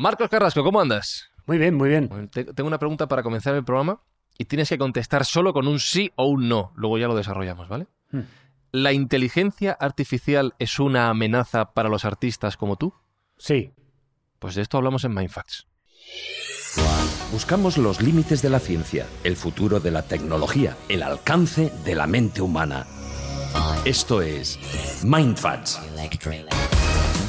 Marcos Carrasco, ¿cómo andas? Muy bien, muy bien. Te- Tengo una pregunta para comenzar el programa y tienes que contestar solo con un sí o un no. Luego ya lo desarrollamos, ¿vale? Hmm. ¿La inteligencia artificial es una amenaza para los artistas como tú? Sí. Pues de esto hablamos en Mindfacts. Buscamos los límites de la ciencia, el futuro de la tecnología, el alcance de la mente humana. Esto es Mindfacts.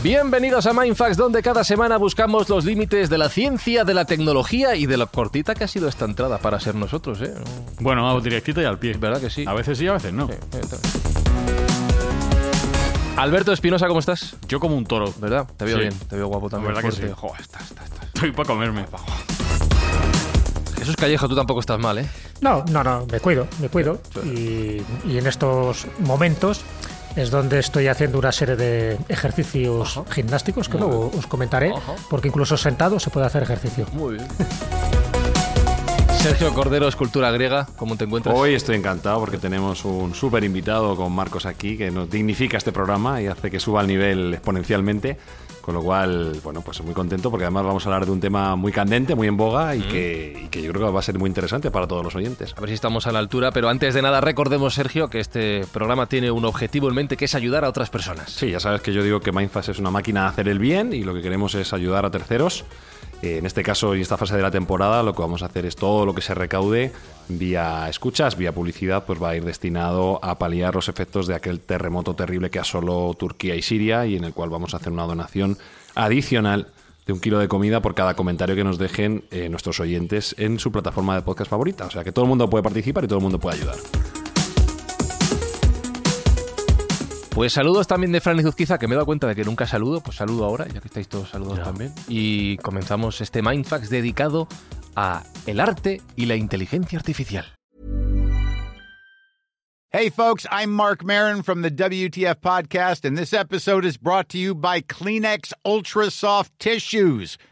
Bienvenidos a Mindfacts, donde cada semana buscamos los límites de la ciencia, de la tecnología y de la cortita que ha sido esta entrada para ser nosotros, ¿eh? Bueno, vamos directito y al pie. ¿Verdad que sí? A veces sí, a veces no. Sí, Alberto Espinosa, ¿cómo estás? Yo como un toro. ¿Verdad? Te veo Sí. bien, te veo guapo también. ¿Verdad que sí? Joder, está, está, está. Estoy para comerme. Jesús Callejo, tú tampoco estás mal, ¿eh? No, no, no, me cuido, me cuido. Y, y en estos momentos es donde estoy haciendo una serie de ejercicios gimnásticos que luego os comentaré, Ajá. porque incluso sentado se puede hacer ejercicio. Muy bien. Sergio Cordero, Escultura Griega, ¿cómo te encuentras? Hoy estoy encantado porque tenemos un súper invitado con Marcos aquí que nos dignifica este programa y hace que suba el nivel exponencialmente. Con lo cual, bueno, pues muy contento porque además vamos a hablar de un tema muy candente, muy en boga y, que, y que yo creo que va a ser muy interesante para todos los oyentes. A ver si estamos a la altura, pero antes de nada recordemos, Sergio, que este programa tiene un objetivo en mente que es ayudar a otras personas. Sí, ya sabes que yo digo que Mindfast es una máquina de hacer el bien y lo que queremos es ayudar a terceros. Eh, en este caso, en esta fase de la temporada, lo que vamos a hacer es todo lo que se recaude vía escuchas, vía publicidad, pues va a ir destinado a paliar los efectos de aquel terremoto terrible que asoló Turquía y Siria y en el cual vamos a hacer una donación adicional de un kilo de comida por cada comentario que nos dejen eh, nuestros oyentes en su plataforma de podcast favorita. O sea que todo el mundo puede participar y todo el mundo puede ayudar. Pues saludos también de Fran y Zuzquiza, que me he dado cuenta de que nunca saludo, pues saludo ahora, ya que estáis todos saludos también. Y comenzamos este Mindfax dedicado a el arte y la inteligencia artificial. Hey, folks, I'm Mark Marin from the WTF Podcast, and this episode is brought to you by Kleenex Ultra Soft Tissues,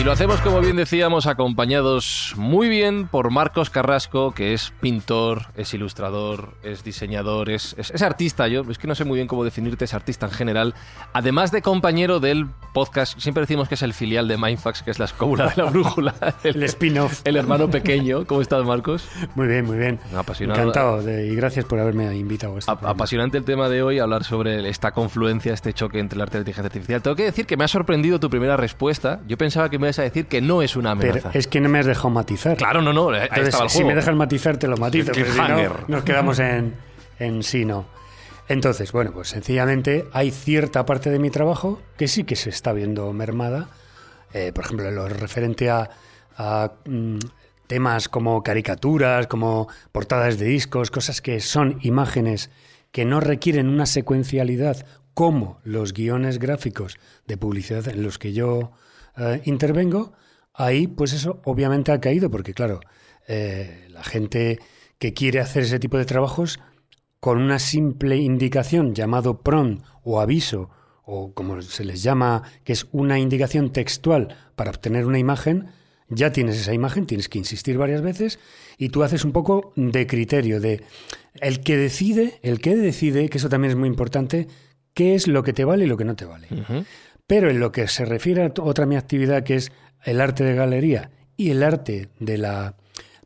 Y lo hacemos, como bien decíamos, acompañados muy bien por Marcos Carrasco, que es pintor, es ilustrador, es diseñador, es, es- es artista. Yo es que no sé muy bien cómo definirte, es artista en general. Además de compañero del podcast, siempre decimos que es el filial de Mindfax, que es la escóbula de la brújula. El spin-off. El hermano pequeño. ¿Cómo estás, Marcos? Muy bien, muy bien. Apasionado. Encantado de- y gracias por haberme invitado a este A-. Apasionante el tema de hoy, hablar sobre esta confluencia, este choque entre el arte y la inteligencia artificial. Tengo que decir que me ha sorprendido tu primera respuesta. Yo pensaba que me a decir que no es una Pero amenaza. es que no me has dejado matizar. Claro, no, no, Entonces, el si me dejas matizar, te lo matizo. Porque si no, nos quedamos en, en sí, no. Entonces, bueno, pues sencillamente hay cierta parte de mi trabajo que sí que se está viendo mermada. Eh, por ejemplo, en lo referente a, a, mm, temas como caricaturas, como portadas de discos, cosas que son imágenes que no requieren una secuencialidad como los guiones gráficos de publicidad en los que yo eh, intervengo, ahí pues eso obviamente ha caído, porque claro, eh, la gente que quiere hacer ese tipo de trabajos con una simple indicación llamado PRON o aviso, o como se les llama, que es una indicación textual para obtener una imagen, ya tienes esa imagen, tienes que insistir varias veces y tú haces un poco de criterio, de el que decide, el que decide, que eso también es muy importante, qué es lo que te vale y lo que no te vale. Pero en lo que se refiere a otra mi actividad, que es el arte de galería y el arte de la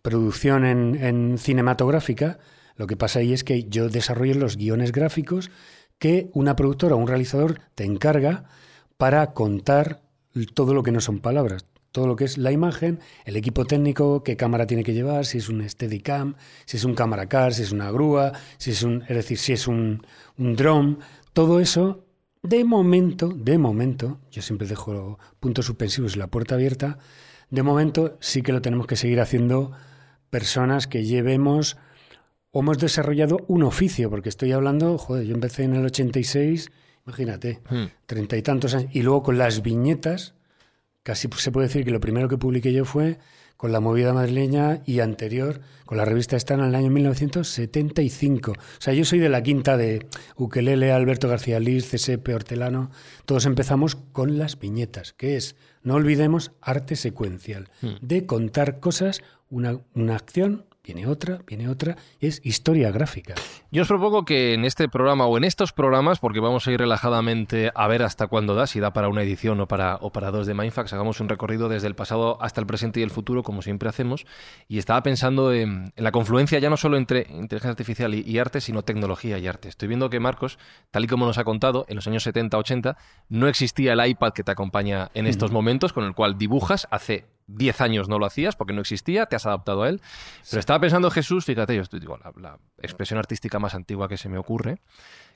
producción en, cinematográfica, lo que pasa ahí es que yo desarrollo los guiones gráficos que una productora o un realizador te encarga para contar todo lo que no son palabras, todo lo que es la imagen, el equipo técnico, qué cámara tiene que llevar, si es un Steadicam, si es un cámara car, si es una grúa, si es un, es decir, si es un, un drone, todo eso, de momento, de momento, yo siempre dejo puntos suspensivos y la puerta abierta, de momento sí que lo tenemos que seguir haciendo personas que llevemos o hemos desarrollado un oficio, porque estoy hablando, joder, yo empecé en el 86, imagínate, Hmm. treinta y tantos años, y luego con las viñetas, casi se puede decir que lo primero que publiqué yo fue con la movida madrileña y anterior con la revista Estana en el año 1975. O sea, yo soy de la quinta de Ukelele, Alberto García Liz, Cesepe, Hortelano. Todos empezamos con las viñetas, que es, no olvidemos, arte secuencial, de contar cosas, una, una acción, viene otra, viene otra, es historia gráfica. Yo os propongo que en este programa o en estos programas, porque vamos a ir relajadamente a ver hasta cuándo da, si da para una edición o para, o para dos de Mindfax, hagamos un recorrido desde el pasado hasta el presente y el futuro, como siempre hacemos. Y estaba pensando en, en la confluencia ya no solo entre inteligencia artificial y, y arte, sino tecnología y arte. Estoy viendo que Marcos, tal y como nos ha contado, en los años 70-80 no existía el iPad que te acompaña en estos momentos, con el cual dibujas hace 10 años no lo hacías porque no existía, te has adaptado a él. Pero estaba pensando, Jesús, fíjate, yo estoy, digo, la, la expresión artística más antigua que se me ocurre,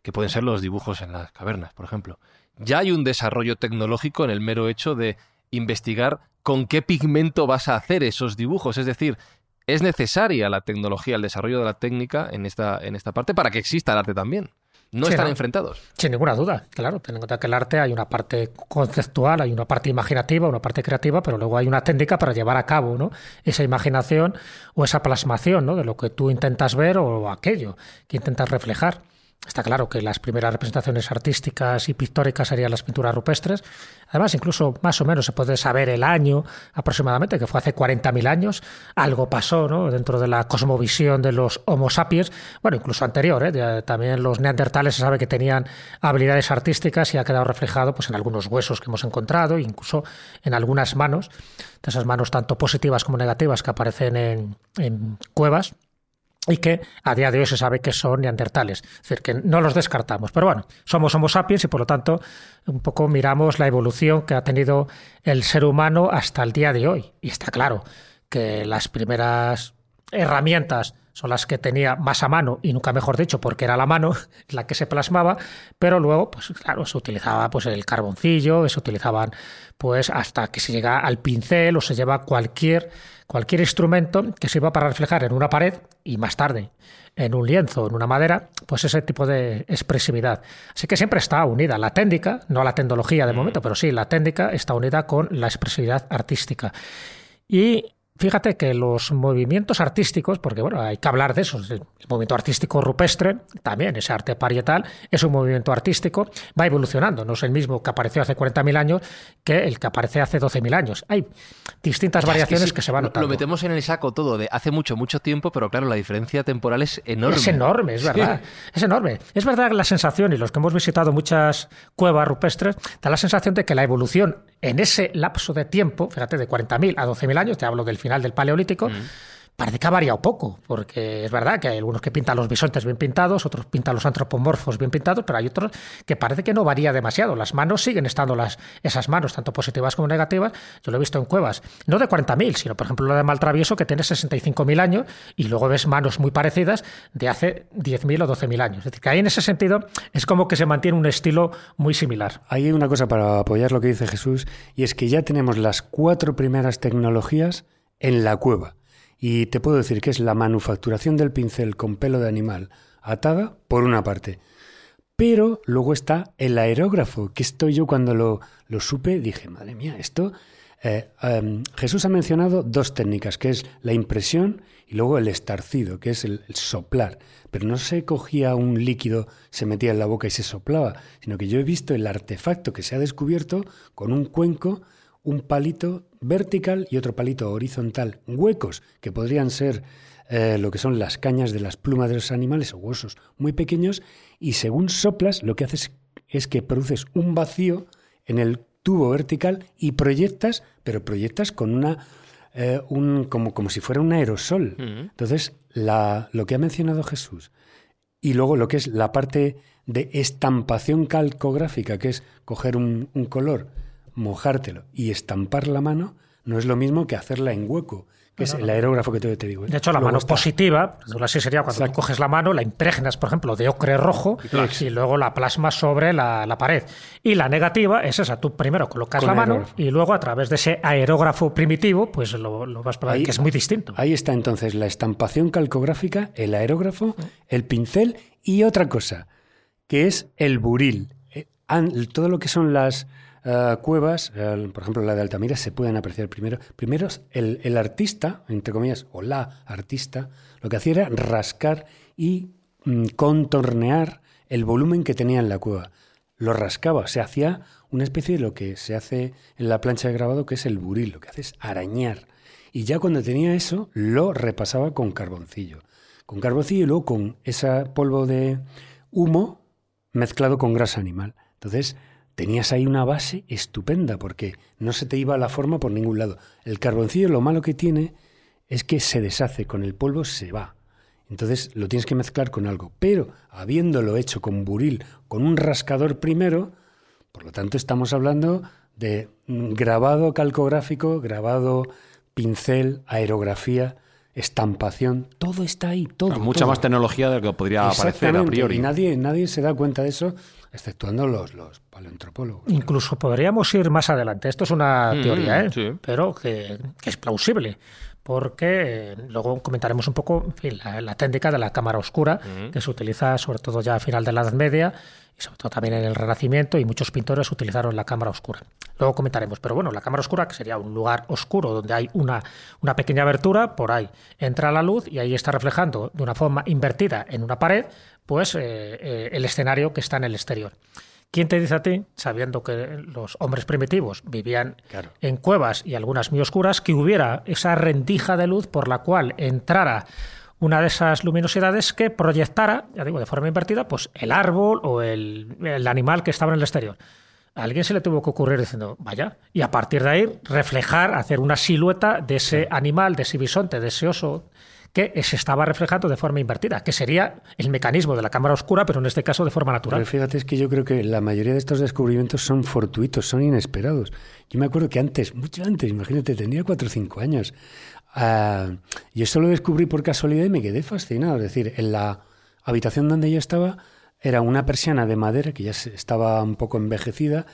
que pueden ser los dibujos en las cavernas, por ejemplo. Ya hay un desarrollo tecnológico en el mero hecho de investigar con qué pigmento vas a hacer esos dibujos. Es decir, es necesaria la tecnología, el desarrollo de la técnica en esta, en esta parte para que exista el arte también. No Sí, están ¿no? enfrentados. Sin ninguna duda, claro. Ten en cuenta que el arte hay una parte conceptual, hay una parte imaginativa, una parte creativa, pero luego hay una técnica para llevar a cabo ¿no? esa imaginación o esa plasmación ¿no? de lo que tú intentas ver o aquello que intentas reflejar. Está claro que las primeras representaciones artísticas y pictóricas serían las pinturas rupestres. Además, incluso más o menos se puede saber el año aproximadamente, que fue hace 40.000 años. Algo pasó ¿no? dentro de la cosmovisión de los Homo sapiens, bueno, incluso anterior. ¿eh? Ya También los neandertales se sabe que tenían habilidades artísticas y ha quedado reflejado pues, en algunos huesos que hemos encontrado, incluso en algunas manos, de esas manos tanto positivas como negativas que aparecen en, en cuevas y que a día de hoy se sabe que son neandertales. Es decir, que no los descartamos. Pero bueno, somos Homo sapiens y por lo tanto un poco miramos la evolución que ha tenido el ser humano hasta el día de hoy. Y está claro que las primeras herramientas son las que tenía más a mano y nunca mejor dicho porque era la mano la que se plasmaba pero luego pues claro se utilizaba pues el carboncillo se utilizaban pues hasta que se llega al pincel o se lleva cualquier cualquier instrumento que sirva para reflejar en una pared y más tarde en un lienzo, en una madera, pues ese tipo de expresividad. Así que siempre está unida la técnica, no la tecnología de momento, pero sí la técnica está unida con la expresividad artística. Y fíjate que los movimientos artísticos, porque bueno, hay que hablar de eso, el movimiento artístico rupestre, también ese arte parietal, es un movimiento artístico, va evolucionando, no es el mismo que apareció hace 40.000 años que el que aparece hace 12.000 años. Hay distintas variaciones sí, que se van notando. Lo metemos en el saco todo de hace mucho, mucho tiempo, pero claro, la diferencia temporal es enorme. Es enorme, es verdad. Es enorme. Es verdad la sensación, y los que hemos visitado muchas cuevas rupestres, da la sensación de que la evolución en ese lapso de tiempo, fíjate, de 40.000 a 12.000 años, te hablo del final del Paleolítico, parece que ha variado poco, porque es verdad que hay algunos que pintan los bisontes bien pintados, otros pintan los antropomorfos bien pintados, pero hay otros que parece que no varía demasiado. Las manos siguen estando las, esas manos, tanto positivas como negativas. Yo lo he visto en cuevas, no de 40.000, sino por ejemplo la de Maltravieso, que tiene 65.000 años, y luego ves manos muy parecidas de hace 10.000 o 12.000 años. Es decir, que ahí en ese sentido es como que se mantiene un estilo muy similar. Hay una cosa para apoyar lo que dice Jesús, y es que ya tenemos las cuatro primeras tecnologías en la cueva. Y te puedo decir que es la manufacturación del pincel con pelo de animal atada, por una parte. Pero luego está el aerógrafo, que esto yo cuando lo, lo supe dije, madre mía, esto... eh, em, Jesús ha mencionado dos técnicas, que es la impresión y luego el estarcido, que es el, el soplar. Pero no se cogía un líquido, se metía en la boca y se soplaba, sino que yo he visto el artefacto que se ha descubierto con un cuenco, un palito vertical y otro palito horizontal, huecos que podrían ser eh, lo que son las cañas de las plumas de los animales o huesos muy pequeños, y según soplas, lo que haces es que produces un vacío en el tubo vertical y proyectas, pero proyectas con una eh, un, como, como si fuera un aerosol. Entonces, la, lo que ha mencionado Jesús y luego lo que es la parte de estampación calcográfica, que es coger un, un color, mojártelo y estampar la mano, no es lo mismo que hacerla en hueco, que es el aerógrafo que te, te digo. ¿eh? De hecho, la Luego mano está- positiva, así sería cuando tú coges la mano, la impregnas, por ejemplo, de ocre rojo y, luego la plasmas sobre la, la pared. Y la negativa es esa, tú primero colocas Con la mano aerógrafo. y luego a través de ese aerógrafo primitivo, pues lo, lo vas para Ahí- que es muy distinto. Ahí está entonces la estampación calcográfica, el aerógrafo, el pincel y otra cosa, que es el buril. Eh, Todo lo que son las eh, cuevas, eh, por ejemplo la de Altamira, se pueden apreciar primero. Primero el, el artista, entre comillas, o la artista, lo que hacía era rascar y mm, contornear el volumen que tenía en la cueva. Lo rascaba, se hacía una especie de lo que se hace en la plancha de grabado, que es el buril, lo que hace es arañar. Y ya cuando tenía eso, lo repasaba con carboncillo. Con carboncillo y luego con ese polvo de humo mezclado con grasa animal. Entonces, tenías ahí una base estupenda porque no se te iba la forma por ningún lado. El carboncillo lo malo que tiene es que se deshace, con el polvo se va. Entonces lo tienes que mezclar con algo. Pero habiéndolo hecho con buril, con un rascador primero, por lo tanto estamos hablando de grabado calcográfico, grabado pincel, aerografía, estampación, todo está ahí, todo. Mucha todo. más tecnología de lo que podría parecer a priori. Y nadie, nadie se da cuenta de eso, exceptuando los, los paleoantropólogos. Incluso podríamos ir más adelante. Esto es una Mm, teoría, ¿eh? sí. pero que, que es plausible. Porque eh, luego comentaremos un poco en fin, la, la técnica de la cámara oscura, que se utiliza sobre todo ya a final de la Edad Media y sobre todo también en el Renacimiento, y muchos pintores utilizaron la cámara oscura. Luego comentaremos, pero bueno, la cámara oscura, que sería un lugar oscuro donde hay una, una pequeña abertura, por ahí entra la luz y ahí está reflejando de una forma invertida en una pared, pues eh, eh, el escenario que está en el exterior. ¿Quién te dice a ti, sabiendo que los hombres primitivos vivían Claro. en cuevas y algunas muy oscuras, que hubiera esa rendija de luz por la cual entrara una de esas luminosidades que proyectara, ya digo, de forma invertida, pues el árbol o el, el animal que estaba en el exterior? A alguien se le tuvo que ocurrir diciendo, vaya, y a partir de ahí reflejar, hacer una silueta de ese animal, de ese bisonte, de ese oso que se estaba reflejando de forma invertida, que sería el mecanismo de la cámara oscura, pero en este caso de forma natural. Pero fíjate, es que yo creo que la mayoría de estos descubrimientos son fortuitos, son inesperados. Yo me acuerdo que antes, mucho antes, imagínate, tenía cuatro o cinco años. ah, y esto lo descubrí por casualidad y me quedé fascinado. Es decir, en la habitación donde yo estaba era una persiana de madera que ya estaba un poco envejecida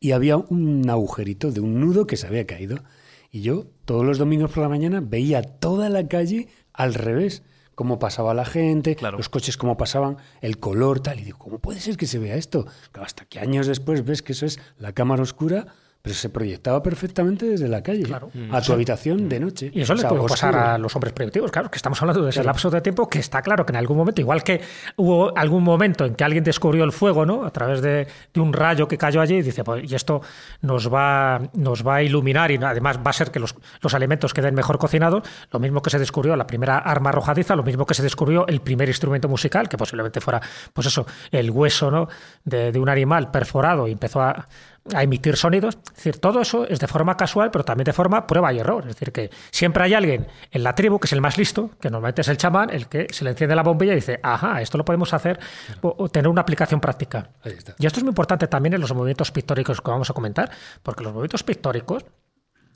y había un agujerito de un nudo que se había caído. Y yo todos los domingos por la mañana veía toda la calle al revés, cómo pasaba la gente, Claro. los coches cómo pasaban, el color, tal. Y digo, ¿cómo puede ser que se vea esto? Hasta que años después ves que eso es la cámara oscura, pero se proyectaba perfectamente desde la calle Claro. a tu habitación de noche. Y eso O le puede pasar a los hombres primitivos, claro, que estamos hablando de ese Claro. lapso de tiempo que está claro que en algún momento, igual que hubo algún momento en que alguien descubrió el fuego, ¿no? A través de, de un rayo que cayó allí y dice, pues, y esto nos va, nos va a iluminar y además va a ser que los, los alimentos queden mejor cocinados, lo mismo que se descubrió la primera arma arrojadiza, lo mismo que se descubrió el primer instrumento musical, que posiblemente fuera, pues eso, el hueso, ¿no? De, de un animal perforado y empezó a a emitir sonidos. Es decir, todo eso es de forma casual, pero también de forma prueba y error. Es decir, que siempre hay alguien en la tribu que es el más listo, que normalmente es el chamán, el que se le enciende la bombilla y dice, ajá, esto lo podemos hacer o, o tener una aplicación práctica. Y esto es muy importante también en los movimientos pictóricos que vamos a comentar, porque los movimientos pictóricos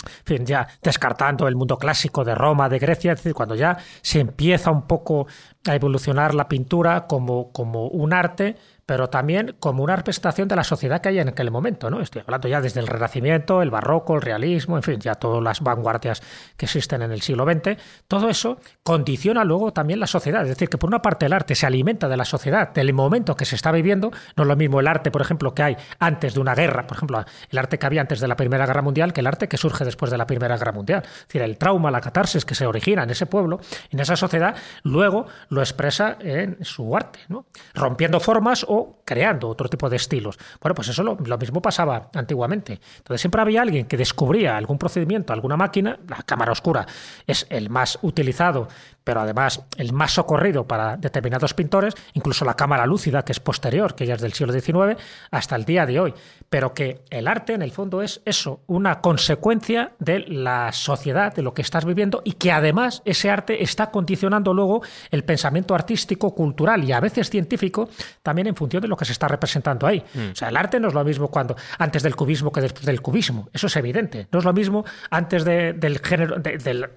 en fin, ya descartando el mundo clásico de Roma, de Grecia, es decir, cuando ya se empieza un poco a evolucionar la pintura como, como un arte, pero también como una representación de la sociedad que hay en aquel momento. ¿no? Estoy hablando ya desde el Renacimiento, el Barroco, el Realismo, en fin, ya todas las vanguardias que existen en el siglo XX. Todo eso condiciona luego también la sociedad. Es decir, que por una parte el arte se alimenta de la sociedad, del momento que se está viviendo. No es lo mismo el arte, por ejemplo, que hay antes de una guerra, por ejemplo, el arte que había antes de la Primera Guerra Mundial, que el arte que surge después de la Primera Guerra Mundial. Es decir, el trauma, la catarsis que se origina en ese pueblo, en esa sociedad, luego lo expresa en su arte, ¿no? rompiendo formas o creando otro tipo de estilos. Bueno, pues eso lo mismo pasaba antiguamente. Entonces siempre había alguien que descubría algún procedimiento, alguna máquina, la cámara oscura es el más utilizado, pero además el más socorrido para determinados pintores, incluso la cámara lúcida, que es posterior, que ya es del siglo XIX, hasta el día de hoy. Pero que el arte, en el fondo, es eso, una consecuencia de la sociedad, de lo que estás viviendo, y que además ese arte está condicionando luego el pensamiento artístico, cultural y a veces científico, también en función de lo que se está representando ahí. O sea, el arte no es lo mismo cuando antes del cubismo que después del cubismo. Eso es evidente. No es lo mismo antes de, del género, de, del,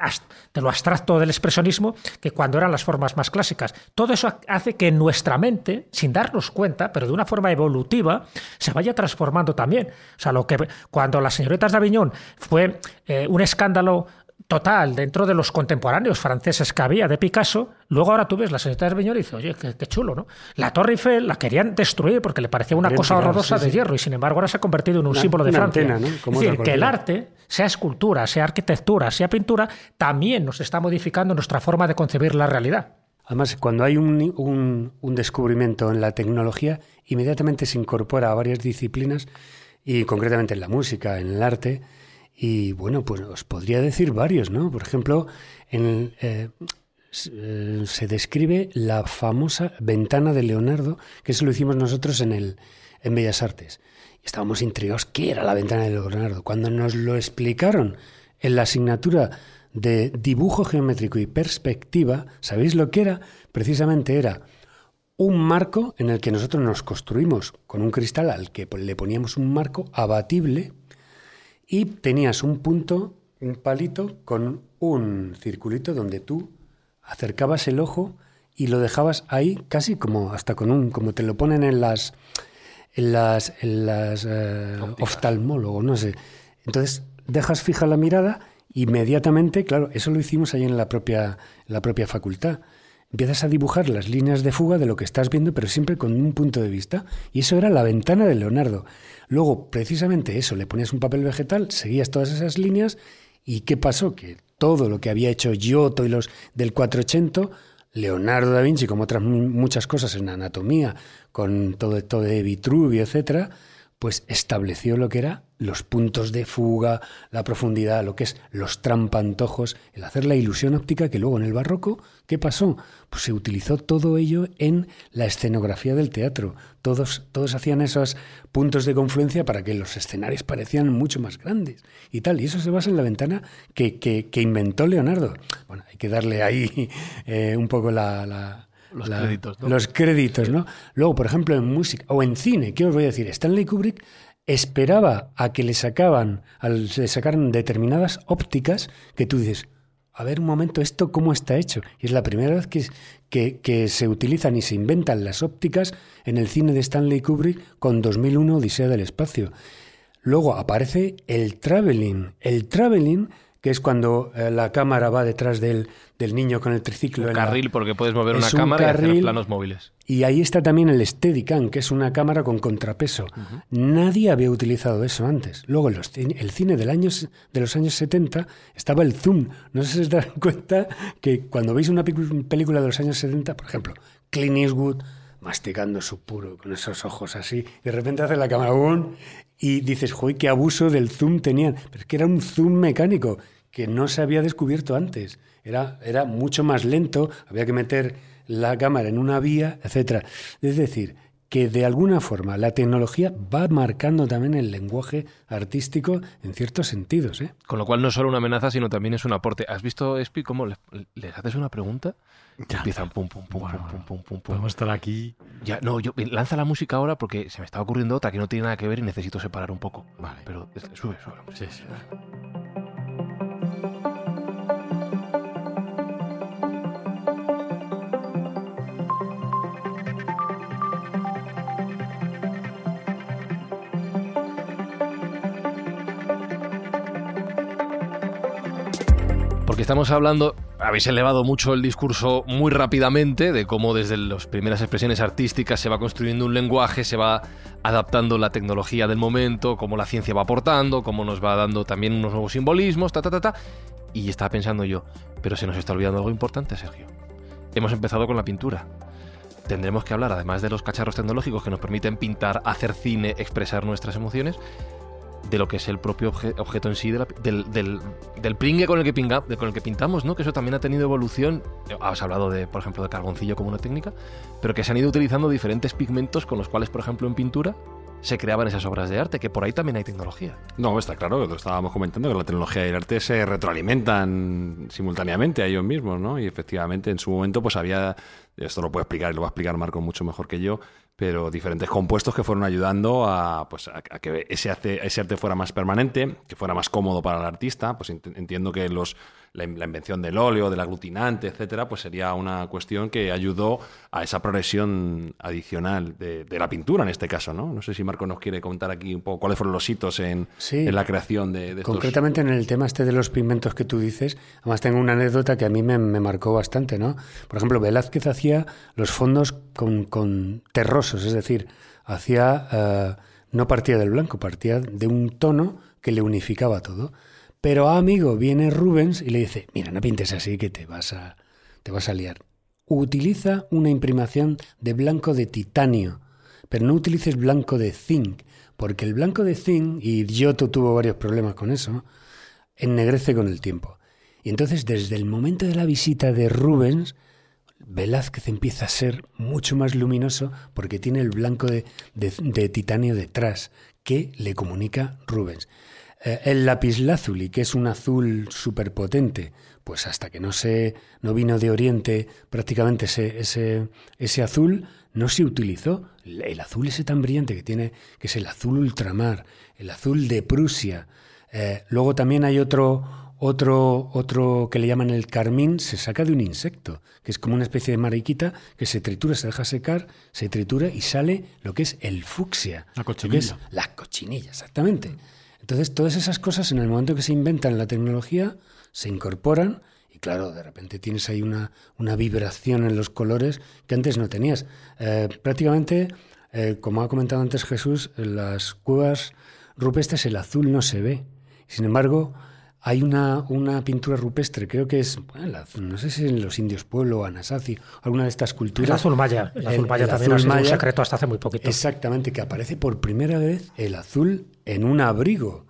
de lo abstracto del expresionismo que cuando eran las formas más clásicas. Todo eso hace que nuestra mente, sin darnos cuenta, pero de una forma evolutiva, se vaya transformando también. O sea, lo que cuando las señoritas de Aviñón fue eh, un escándalo total dentro de los contemporáneos franceses que había de Picasso, luego ahora tú ves la señorita de Aviñón y dices, oye, qué, qué, chulo, ¿no? La Torre Eiffel la querían destruir porque le parecía una cosa horrorosa sí, sí. de hierro y sin embargo ahora se ha convertido en un una, símbolo de Francia. Antena, ¿no? Es decir, que el arte, sea escultura, sea arquitectura, sea pintura, también nos está modificando nuestra forma de concebir la realidad. Además, cuando hay un, un, un descubrimiento en la tecnología, inmediatamente se incorpora a varias disciplinas y concretamente en la música, en el arte, y bueno, pues os podría decir varios, ¿no? Por ejemplo, en, eh, se describe la famosa ventana de Leonardo, que eso lo hicimos nosotros en, el, en Bellas Artes. Estábamos intrigados, ¿qué era la ventana de Leonardo? Cuando nos lo explicaron en la asignatura de dibujo geométrico y perspectiva, ¿sabéis lo que era? Precisamente era un marco en el que nosotros nos construimos con un cristal al que le poníamos un marco abatible y tenías un punto, un palito con un circulito donde tú acercabas el ojo y lo dejabas ahí casi como hasta con un como te lo ponen en las en las en las eh, oftalmólogos, no sé. Entonces dejas fija la mirada inmediatamente, claro, eso lo hicimos ahí en la propia en la propia facultad. Empiezas a dibujar las líneas de fuga de lo que estás viendo, pero siempre con un punto de vista. Y eso era la ventana de Leonardo. Luego, precisamente eso, le ponías un papel vegetal, seguías todas esas líneas. ¿Y qué pasó? Que todo lo que había hecho Giotto y los del 480, Leonardo da Vinci, como otras muchas cosas en anatomía, con todo esto de Vitruvio, etcétera, pues estableció lo que era los puntos de fuga, la profundidad, lo que es los trampantojos, el hacer la ilusión óptica que luego en el barroco, ¿qué pasó? Pues se utilizó todo ello en la escenografía del teatro. Todos, todos hacían esos puntos de confluencia para que los escenarios parecían mucho más grandes y tal. Y eso se basa en la ventana que, que, que inventó Leonardo. Bueno, hay que darle ahí eh, un poco la, la los la, créditos, ¿no? Los créditos, ¿no? Luego, por ejemplo, en música o en cine, ¿qué os voy a decir? Stanley Kubrick esperaba a que le sacaban, al, le sacaran determinadas ópticas que tú dices, a ver un momento, ¿esto cómo está hecho? Y es la primera vez que, que, que, se utilizan y se inventan las ópticas en el cine de Stanley Kubrick con 2001 Odisea del Espacio. Luego aparece el traveling. El traveling que es cuando eh, la cámara va detrás del, del, niño con el triciclo. Un carril, la... porque puedes mover una cámara carril, y hacer planos móviles. Y ahí está también el Steadicam, que es una cámara con contrapeso. Uh -huh. Nadie había utilizado eso antes. Luego, en los, el cine del año, de los años 70 estaba el zoom. No sé si os dan cuenta que cuando veis una película de los años 70, por ejemplo, Clint Eastwood masticando su puro con esos ojos así, de repente hace la cámara boom, y dices, joder, qué abuso del zoom tenían. Pero es que era un zoom mecánico que no se había descubierto antes. Era, era mucho más lento, había que meter la cámara en una vía, etc. Es decir, que de alguna forma la tecnología va marcando también el lenguaje artístico en ciertos sentidos. ¿eh? Con lo cual no es solo una amenaza, sino también es un aporte. ¿Has visto, Espi, cómo les, les haces una pregunta? Ya. Empiezan pum, pum, pum, bueno, pum, pum, pum, pum. Podemos estar aquí. Ya, no, yo lanza la música ahora porque se me está ocurriendo otra que no tiene nada que ver y necesito separar un poco. Vale. Pero sube, sube. Sí, sí. Estamos hablando, habéis elevado mucho el discurso muy rápidamente de cómo desde las primeras expresiones artísticas se va construyendo un lenguaje, se va adaptando la tecnología del momento, cómo la ciencia va aportando, cómo nos va dando también unos nuevos simbolismos, ta, ta, ta, ta. Y estaba pensando yo, pero se nos está olvidando algo importante, Sergio. Hemos empezado con la pintura. tendremos que hablar, además de los cacharros tecnológicos que nos permiten pintar, hacer cine, expresar nuestras emociones, de lo que es el propio obje- objeto en sí, de la- del, del, del pringue con el, que pinga- con el que pintamos, ¿no? Que eso también ha tenido evolución. Has hablado, de, por ejemplo, de carboncillo como una técnica, pero que se han ido utilizando diferentes pigmentos con los cuales, por ejemplo, en pintura se creaban esas obras de arte, que por ahí también hay tecnología. No, está claro, lo estábamos comentando, que la tecnología y el arte se retroalimentan simultáneamente a ellos mismos, ¿no? Y efectivamente en su momento pues había, esto lo puede explicar y lo va a explicar Marco mucho mejor que yo, pero diferentes compuestos que fueron ayudando a, pues, a, a que ese arte, ese arte fuera más permanente, que fuera más cómodo para el artista. Pues ent- entiendo que los, la, in- la invención del óleo, del aglutinante, etcétera, pues sería una cuestión que ayudó a esa progresión adicional de, de la pintura en este caso, ¿no? No sé si Marco nos quiere contar aquí un poco cuáles fueron los hitos en, Sí. en la creación de, de estos. Concretamente en el tema este de los pigmentos que tú dices, además tengo una anécdota que a mí me, me marcó bastante, ¿no? Por ejemplo, Velázquez hacía los fondos con, con es decir, hacía eh, no partía del blanco, partía de un tono que le unificaba todo. Pero amigo, viene Rubens y le dice, mira, no pintes así que te vas a, te vas a liar. Utiliza una imprimación de blanco de titanio, pero no utilices blanco de zinc, porque el blanco de zinc, y Giotto tuvo varios problemas con eso, ennegrece con el tiempo. Y entonces, desde el momento de la visita de Rubens, Velázquez empieza a ser mucho más luminoso porque tiene el blanco de, de- titanio detrás que le comunica Rubens. Eh, el lapislázuli, que es un azul superpotente, pues hasta que no se no vino de Oriente prácticamente ese, ese, ese azul no se utilizó. El, el azul ese tan brillante que tiene, que es el azul ultramar, el azul de Prusia. Eh, luego también hay otro, otro, otro que le llaman el carmín, se saca de un insecto, que es como una especie de mariquita que se tritura, se deja secar, se tritura y sale lo que es el fucsia. La lo que es cochinilla. la cochinilla, exactamente. Entonces, todas esas cosas, en el momento que se inventan la tecnología, se incorporan y, claro, de repente tienes ahí una, una vibración en los colores que antes no tenías. Eh, prácticamente, eh, como ha comentado antes Jesús, en las cuevas rupestres el azul no se ve. Sin embargo, hay una, una pintura rupestre, creo que es, bueno, la- no sé si en los indios pueblo Anasazi, alguna de estas El culturas. azul maya. El, azul maya el también azul ha sido un maya- secreto hasta hace muy poquito. Exactamente, que aparece por primera vez el azul en un abrigo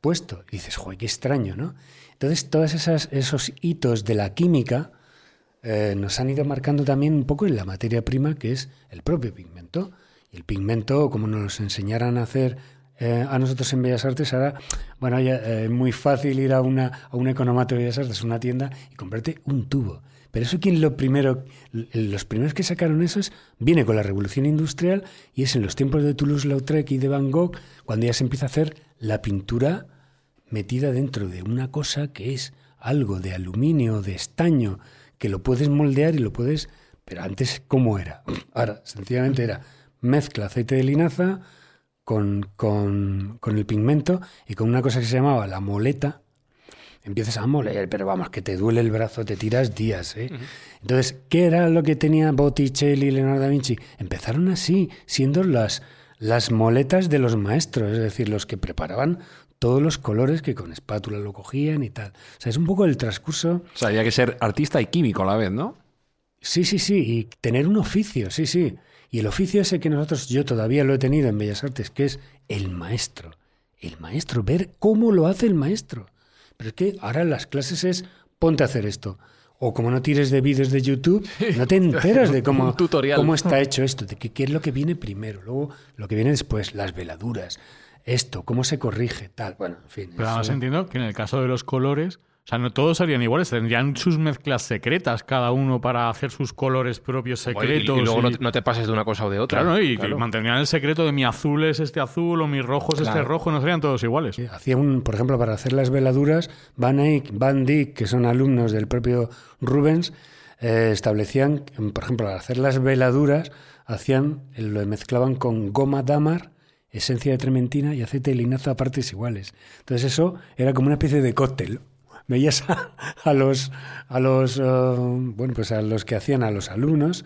puesto. Y dices, joder, qué extraño, ¿no? Entonces, todos esas, esos hitos de la química eh, nos han ido marcando también un poco en la materia prima que es el propio pigmento. Y el pigmento, como nos enseñaran a hacer eh, a nosotros en Bellas Artes, ahora, bueno, ya, eh, es muy fácil ir a, una, a un economato de Bellas Artes, una tienda, y comprarte un tubo. Pero eso quien lo primero, los primeros que sacaron eso es, viene con la revolución industrial y es en los tiempos de Toulouse-Lautrec y de Van Gogh cuando ya se empieza a hacer la pintura metida dentro de una cosa que es algo de aluminio, de estaño, que lo puedes moldear y lo puedes... Pero antes, ¿cómo era? Ahora, sencillamente era mezcla aceite de linaza con, con, con el pigmento y con una cosa que se llamaba la moleta. Empiezas a moler, pero vamos, que te duele el brazo, te tiras días. ¿eh? Entonces, ¿qué era lo que tenía Botticelli y Leonardo da Vinci? Empezaron así, siendo las, las moletas de los maestros, es decir, los que preparaban todos los colores que con espátula lo cogían y tal. O sea, es un poco el transcurso O sea, había que ser artista y químico a la vez, ¿no? Sí, sí, sí, y tener un oficio, sí, sí. Y el oficio ese que nosotros, yo todavía lo he tenido en Bellas Artes, que es el maestro. El maestro, ver cómo lo hace el maestro. Pero es que ahora en las clases es, ponte a hacer esto. O como no tires de vídeos de YouTube, no te enteras de cómo, tutorial. cómo está hecho esto, de qué, qué es lo que viene primero, luego lo que viene después, las veladuras, esto, cómo se corrige, tal. Bueno, en fin. Pero además eso- entiendo que en el caso de los colores, o sea, no todos serían iguales, tendrían sus mezclas secretas cada uno para hacer sus colores propios Y- secretos. y, luego no, te- no te pases de una cosa o de otra. Claro, y Claro. mantendrían el secreto de mi azul es este azul o mi rojo es este rojo, no serían todos iguales. Hacía un, por ejemplo, para hacer las veladuras, Van Eyck, Van Dyck, que son alumnos del propio Rubens, eh, establecían, por ejemplo, al hacer las veladuras, hacían, lo mezclaban con goma dámar, esencia de trementina y aceite de linaza a partes iguales. Entonces eso era como una especie de cóctel. Veías a, a los, a los, eh, bueno, pues a los que hacían a los alumnos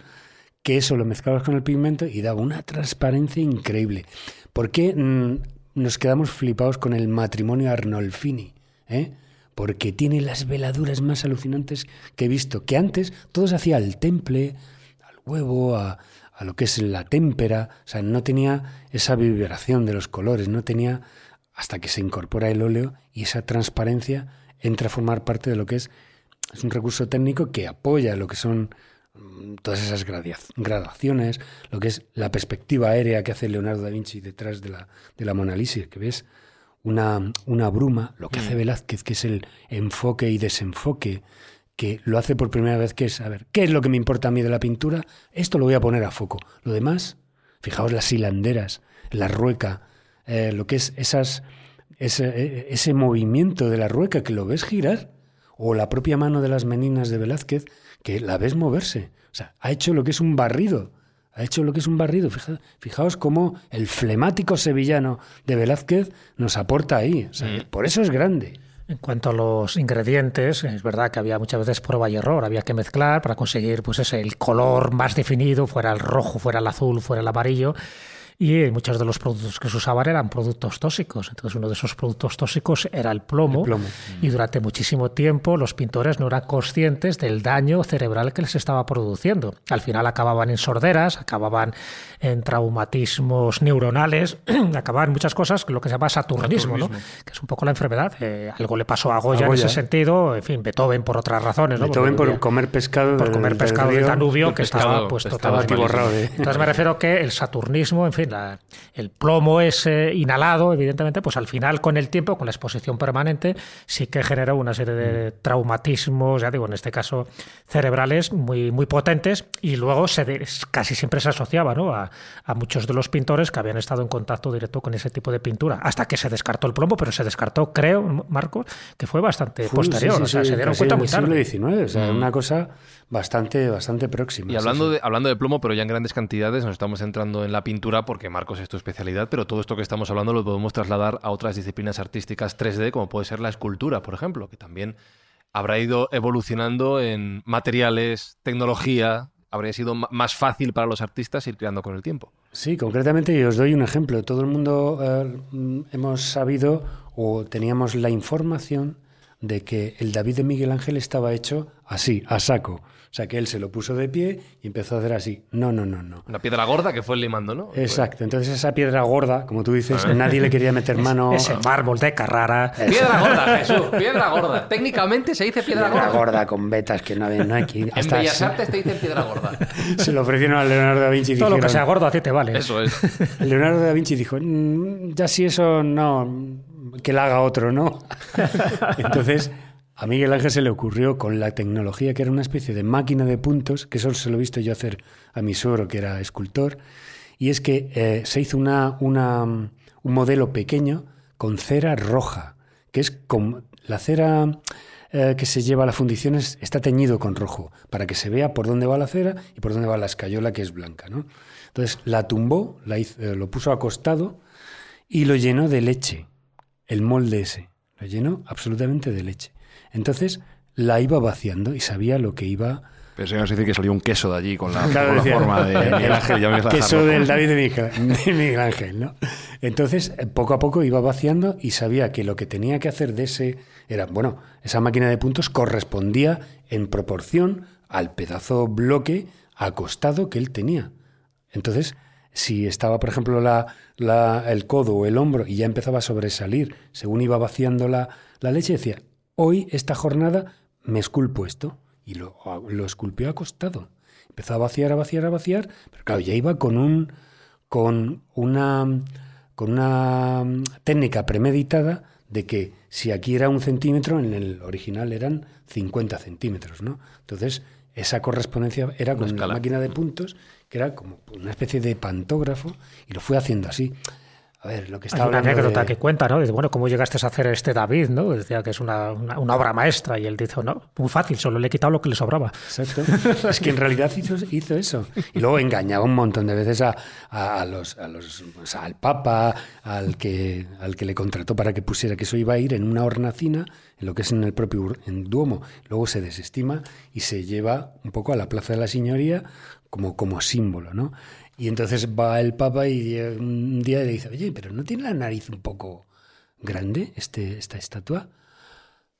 que eso lo mezclabas con el pigmento y daba una transparencia increíble. ¿Por qué mm, nos quedamos flipados con el matrimonio Arnolfini? eh? Porque tiene las veladuras más alucinantes que he visto. Que antes todo se hacía al temple, al huevo, a, a lo que es la témpera, o sea, no tenía esa vibración de los colores, no tenía hasta que se incorpora el óleo y esa transparencia entra a formar parte de lo que es, es un recurso técnico que apoya lo que son mm, todas esas gradaciones, lo que es la perspectiva aérea que hace Leonardo da Vinci detrás de la, de la Mona Lisa, que ves una, una bruma, lo que hace Mm. Velázquez, que es el enfoque y desenfoque, que lo hace por primera vez, que es, a ver, ¿qué es lo que me importa a mí de la pintura? Esto lo voy a poner a foco. Lo demás, fijaos las hilanderas, la rueca, eh, lo que es esas, ese, eh, ese movimiento de la rueca que lo ves girar, o la propia mano de las meninas de Velázquez, que la ves moverse. O sea, ha hecho lo que es un barrido. Ha hecho lo que es un barrido. Fija- fijaos cómo el flemático sevillano de Velázquez nos aporta ahí. O sea, Por eso es grande. En cuanto a los ingredientes, es verdad que había muchas veces prueba y error, había que mezclar para conseguir pues ese el color más definido, fuera el rojo, fuera el azul, fuera el amarillo. Y muchos de los productos que se usaban eran productos tóxicos. Entonces uno de esos productos tóxicos era el plomo. El plomo. Y durante muchísimo tiempo los pintores no eran conscientes del daño cerebral que les estaba produciendo. Al final acababan en sorderas, acababan en traumatismos neuronales, acababan en muchas cosas, lo que se llama saturnismo, ¿no? que es un poco la enfermedad. Eh, algo le pasó a Goya, A en ese sentido, en fin, Beethoven por otras razones. ¿no? Beethoven por comer pescado por comer del pescado del río, Danubio, que pescado- estaba pues pescado totalmente de- Entonces me refiero que el saturnismo, en fin, la- el plomo ese inhalado, evidentemente, pues al final con el tiempo, con la exposición permanente, sí que generó una serie de traumatismos, ya digo, en este caso cerebrales muy, muy potentes y luego se de- casi siempre se asociaba ¿no? a, a muchos de los pintores que habían estado en contacto directo con ese tipo de pintura, hasta que se descartó el plomo, pero se descartó, creo, Marcos, que fue bastante Fue- posterior, sí, sí, o sea, sí, se dieron cuenta en muy tarde. siglo XIX, o sea, una cosa bastante, bastante próxima. Y hablando, sí. De, hablando de plomo, pero ya en grandes cantidades, nos estamos centrando en la pintura porque Marcos es tu especialidad, pero todo esto que estamos hablando lo podemos trasladar a otras disciplinas artísticas 3D, como puede ser la escultura, por ejemplo, que también habrá ido evolucionando en materiales, tecnología, habría sido más fácil para los artistas ir creando con el tiempo. Sí, concretamente yo os doy un ejemplo. Todo el mundo eh, mm, hemos sabido o teníamos la información de que el David de Miguel Ángel estaba hecho así, a saco. O sea, que él se lo puso de pie y empezó a hacer así. No, no, no, no. Una piedra gorda que fue el limando, ¿no? Exacto. Entonces esa piedra gorda, como tú dices, nadie le quería meter mano. Ese mármol de Carrara. Piedra gorda, Jesús, piedra gorda. Técnicamente se dice piedra Piedra gorda. gorda con vetas que no había no hay que ir. En Hasta Bellas se, Artes te dicen piedra gorda. se lo ofrecieron a Leonardo da Vinci y Todo lo que dijeron- sea gordo a ti te vale. Eso es. Leonardo da Vinci dijo, "Mm, ya si eso no, que la haga otro, ¿no? Entonces, a Miguel Ángel se le ocurrió con la tecnología que era una especie de máquina de puntos, que eso se lo he visto yo hacer a mi suegro, que era escultor, y es que eh, se hizo una, un modelo pequeño con cera roja, que es como la cera eh, que se lleva a la fundición es- está teñido con rojo, para que se vea por dónde va la cera y por dónde va la escayola, que es blanca, ¿no? Entonces la tumbó, la hizo- eh, lo puso acostado y lo llenó de leche, el molde ese, lo llenó absolutamente de leche. Entonces la iba vaciando y sabía lo que iba... Pero eso quiere decir que salió un queso de allí con la, Claro, con la decía, forma de Miguel Ángel. Ya me queso del David de Miguel, de Miguel Ángel, ¿no? Entonces, eh, poco a poco iba vaciando y sabía que lo que tenía que hacer de ese era, bueno, esa máquina de puntos correspondía en proporción al pedazo bloque acostado que él tenía. Entonces, si estaba, por ejemplo, la, la- el codo o el hombro y ya empezaba a sobresalir según iba vaciando la, la leche, decía, hoy, esta jornada, me esculpo esto. Y lo, lo esculpió acostado. Empezó a vaciar, a vaciar, a vaciar, pero claro, ya iba con un con una con una mm, técnica premeditada de que si aquí era un centímetro, en el original eran 50 centímetros, ¿no? Entonces, esa correspondencia era con la escala. máquina de puntos, que era como una especie de pantógrafo, y lo fue haciendo así. A ver, lo que Hay está una hablando anécdota de- que cuenta, ¿no? Dice, bueno, ¿cómo llegaste a hacer este David, no? Decía que es una, una, una obra maestra y él dice, no, muy fácil, solo le he quitado lo que le sobraba. Exacto. Es que en realidad hizo, hizo eso. Y luego engañaba un montón de veces a, los, a los, o sea, al Papa, al que, al que le contrató para que pusiera que eso iba a ir en una hornacina, en lo que es en el propio en Duomo. Luego se desestima y se lleva un poco a la Plaza de la Signoría como, como símbolo, ¿no? Y entonces va el Papa y eh, un día le dice, oye, pero ¿no tiene la nariz un poco grande este, esta estatua?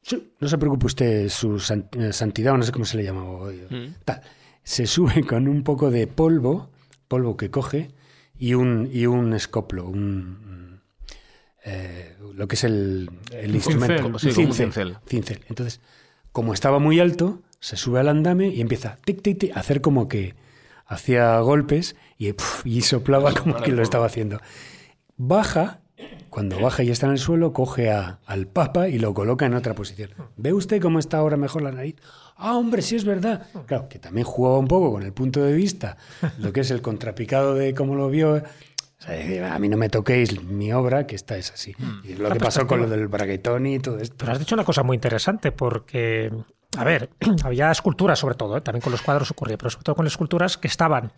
Sí, no se preocupe usted, su eh, santidad, o no sé cómo se le llama. o- Mm. tal. se sube con un poco de polvo, polvo que coge, y un, y un escoplo, un, eh, lo que es el, el instrumento. sí, como un cincel, cincel. Entonces, como estaba muy alto, se sube al andame y empieza tic, tic, tic, a hacer como que hacía golpes y, puf, y soplaba como que lo estaba haciendo. Baja, cuando baja y está en el suelo, coge a- al papa y lo coloca en otra posición. ¿Ve usted cómo está ahora mejor la nariz? Ah, hombre, sí es verdad. Claro, que también jugaba un poco con el punto de vista, lo que es el contrapicado de cómo lo vio. O sea, a mí no me toquéis mi obra, que esta es así. Y lo que pasó con lo del braguetón y todo esto. Pero has dicho una cosa muy interesante porque, a ver, había esculturas sobre todo, ¿eh? también con los cuadros ocurría, pero sobre todo con las esculturas que estaban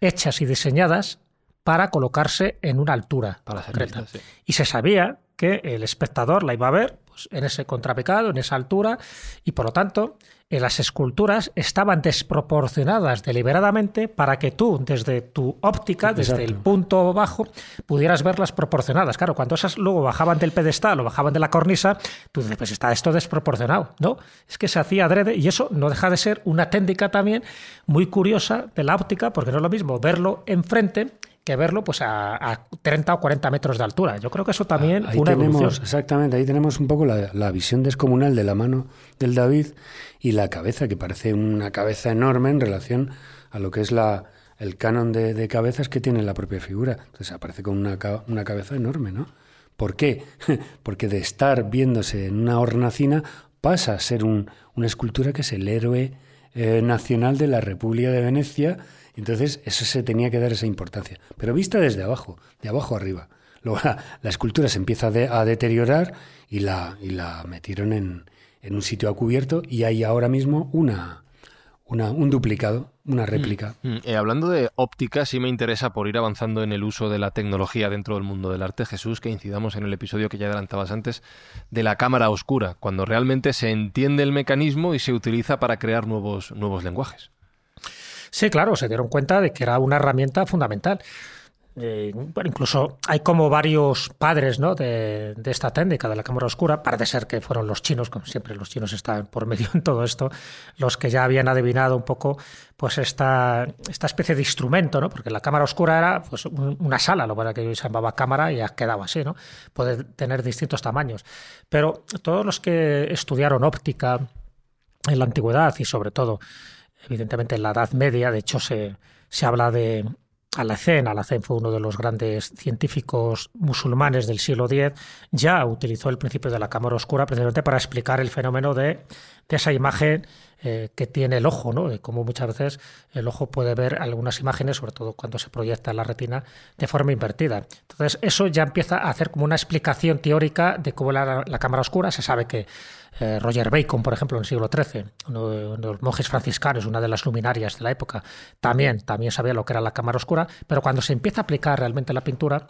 hechas y diseñadas para colocarse en una altura Para concreta. vistas, sí. Y se sabía que el espectador la iba a ver en ese contrapicado, en esa altura, y por lo tanto, en las esculturas estaban desproporcionadas deliberadamente para que tú, desde tu óptica, desde el punto bajo, pudieras verlas proporcionadas. Claro, cuando esas luego bajaban del pedestal o bajaban de la cornisa, tú dices, pues está esto desproporcionado. No, es que se hacía adrede y eso no deja de ser una técnica también muy curiosa de la óptica, porque no es lo mismo verlo enfrente que verlo pues a, a 30 o 40 metros de altura. Yo creo que eso también Ahí fue una tenemos, evolución. exactamente, ahí tenemos un poco la, la visión descomunal de la mano del David y la cabeza, que parece una cabeza enorme en relación a lo que es la, el canon de, de cabezas que tiene la propia figura. Entonces aparece con una, una cabeza enorme, ¿no? ¿Por qué? Porque de estar viéndose en una hornacina pasa a ser un- una escultura que es el héroe eh, nacional de la República de Venecia. Entonces, eso se tenía que dar esa importancia. Pero vista desde abajo, de abajo arriba. Luego la, la escultura se empieza a, de- a deteriorar y la, y la metieron en, en un sitio a cubierto y hay ahora mismo una, una, un duplicado, una réplica. Mm, eh, hablando de óptica, sí me interesa por ir avanzando en el uso de la tecnología dentro del mundo del arte, Jesús, que incidamos en el episodio que ya adelantabas antes de la cámara oscura, cuando realmente se entiende el mecanismo y se utiliza para crear nuevos, nuevos lenguajes. Sí, claro, se dieron cuenta de que era una herramienta fundamental. Eh, bueno, incluso hay como varios padres ¿no? de, esta técnica de la cámara oscura. Parece ser que fueron los chinos, como siempre los chinos están por medio en todo esto, los que ya habían adivinado un poco pues esta, esta especie de instrumento, ¿no? porque la cámara oscura era pues, un- una sala, lo que se llamaba cámara y ya quedaba así, ¿no? puede tener distintos tamaños. Pero todos los que estudiaron óptica en la antigüedad y sobre todo evidentemente en la Edad Media, de hecho se, se habla de Alacén, Alacén fue uno de los grandes científicos musulmanes del siglo X, ya utilizó el principio de la cámara oscura precisamente para explicar el fenómeno de, de esa imagen eh, que tiene el ojo, ¿no? de cómo muchas veces el ojo puede ver algunas imágenes, sobre todo cuando se proyecta en la retina, de forma invertida. Entonces eso ya empieza a hacer como una explicación teórica de cómo la, la cámara oscura. Se sabe que eh, Roger Bacon, por ejemplo, en el siglo XIII, uno de, uno de los monjes franciscanos, una de las luminarias de la época, también, también sabía lo que era la cámara oscura, pero cuando se empieza a aplicar realmente la pintura,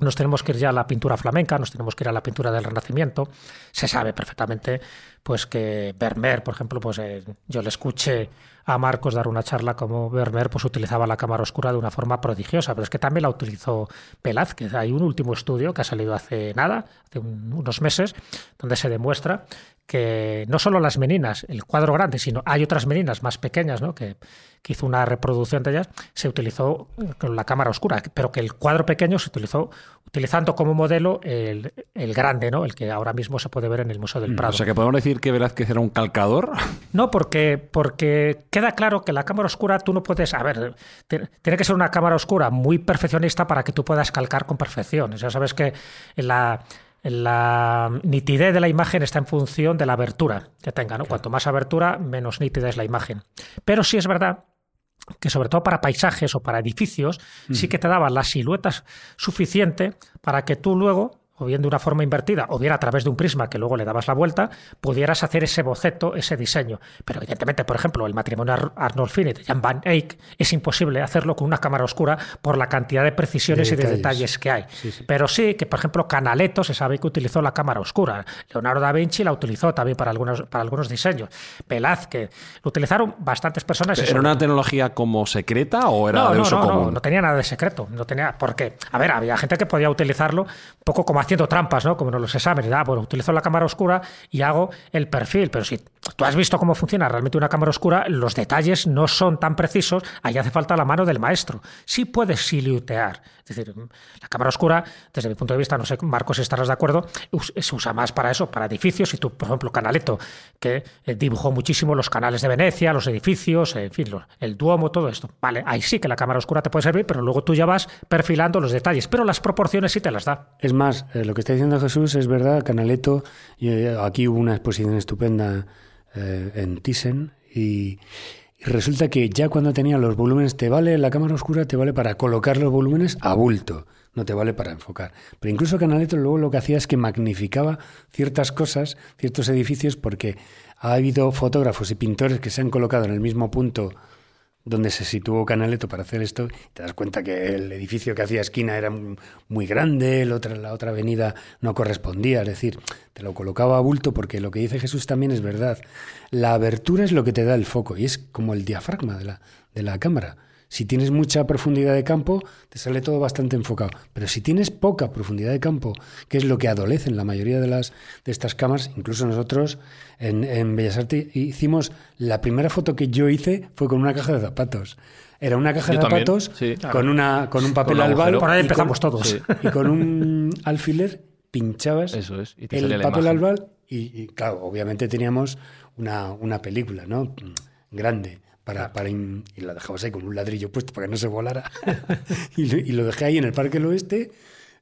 nos tenemos que ir ya a la pintura flamenca, nos tenemos que ir a la pintura del Renacimiento. Se sabe perfectamente pues que Vermeer, por ejemplo, pues eh, yo le escuché a Marcos dar una charla como Vermeer pues utilizaba la cámara oscura de una forma prodigiosa, pero es que también la utilizó Velázquez. Hay un último estudio que ha salido hace nada, hace un- unos meses, donde se demuestra que no solo las meninas, el cuadro grande, sino hay otras meninas más pequeñas, ¿no? que, que hizo una reproducción de ellas, se utilizó con la cámara oscura, pero que el cuadro pequeño se utilizó utilizando como modelo el, el grande, ¿no? el que ahora mismo se puede ver en el Museo del Prado. O sea que podemos decir que Velázquez era un calcador. No, porque, porque queda claro que la cámara oscura tú no puedes. A ver, tiene que ser una cámara oscura muy perfeccionista para que tú puedas calcar con perfección. Ya sabes que la, la nitidez de la imagen está en función de la abertura que tenga. ¿no? Cuanto más abertura, menos nítida es la imagen. Pero sí es verdad que sobre todo para paisajes o para edificios, sí que te daban la silueta suficiente para que tú luego, o bien de una forma invertida, o bien a través de un prisma que luego le dabas la vuelta, pudieras hacer ese boceto, ese diseño. Pero evidentemente, por ejemplo, el matrimonio Ar- Arnolfini de Jan van Eyck es imposible hacerlo con una cámara oscura por la cantidad de precisiones De y de detalles. que hay. Sí, sí. Pero sí que, por ejemplo, Canaletto se sabe que utilizó la cámara oscura. Leonardo da Vinci la utilizó también para algunos, para algunos diseños. Velázquez. Lo utilizaron bastantes personas. ¿Era una tecnología como secreta o era no, de no, uso no, común? no, no tenía nada de secreto. No tenía, porque, a ver, había gente que podía utilizarlo un poco como haciendo trampas, ¿no? Como en los exámenes. Ah, bueno, utilizo la cámara oscura y hago el perfil. Pero si tú has visto cómo funciona realmente una cámara oscura, los detalles no son tan precisos. Ahí hace falta la mano del maestro. Sí puedes siluetear. Es decir, la cámara oscura, desde mi punto de vista, no sé, Marcos, si estarás de acuerdo, se usa más para eso, para edificios. Y tú, por ejemplo, Canaletto, que eh, dibujó muchísimo los canales de Venecia, los edificios, en fin, el Duomo, todo esto. Vale, ahí sí que la cámara oscura te puede servir, pero luego tú ya vas perfilando los detalles. Pero las proporciones sí te las da. Es más, eh, lo que está diciendo Jesús es verdad, Canaletto, eh, aquí hubo una exposición estupenda en Thyssen y, y resulta que ya cuando tenía los volúmenes, te vale la cámara oscura, te vale para colocar los volúmenes a bulto, no te vale para enfocar. Pero incluso Canaletto luego lo que hacía es que magnificaba ciertas cosas, ciertos edificios, porque ha habido fotógrafos y pintores que se han colocado en el mismo punto donde se situó Canaletto para hacer esto, te das cuenta que el edificio que hacía esquina era muy grande, la otra, la otra avenida no correspondía, es decir, te lo colocaba a bulto porque lo que dice Jesús también es verdad. La abertura es lo que te da el foco y es como el diafragma de la, de la cámara. Si tienes mucha profundidad de campo, te sale todo bastante enfocado. Pero si tienes poca profundidad de campo, que es lo que adolece en la mayoría de, las, de estas cámaras, incluso nosotros en, en Bellas Artes hicimos, la primera foto que yo hice fue con una caja de zapatos. Era una caja de zapatos con, una, con un papel albal. Por ahí empezamos todos. Y con un alfiler pinchabas Eso es, el papel albal y, claro, obviamente teníamos una, una película, ¿no? Grande para, para y la dejabas ahí con un ladrillo puesto para que no se volara. y, lo, y, lo, dejé ahí en el Parque del Oeste.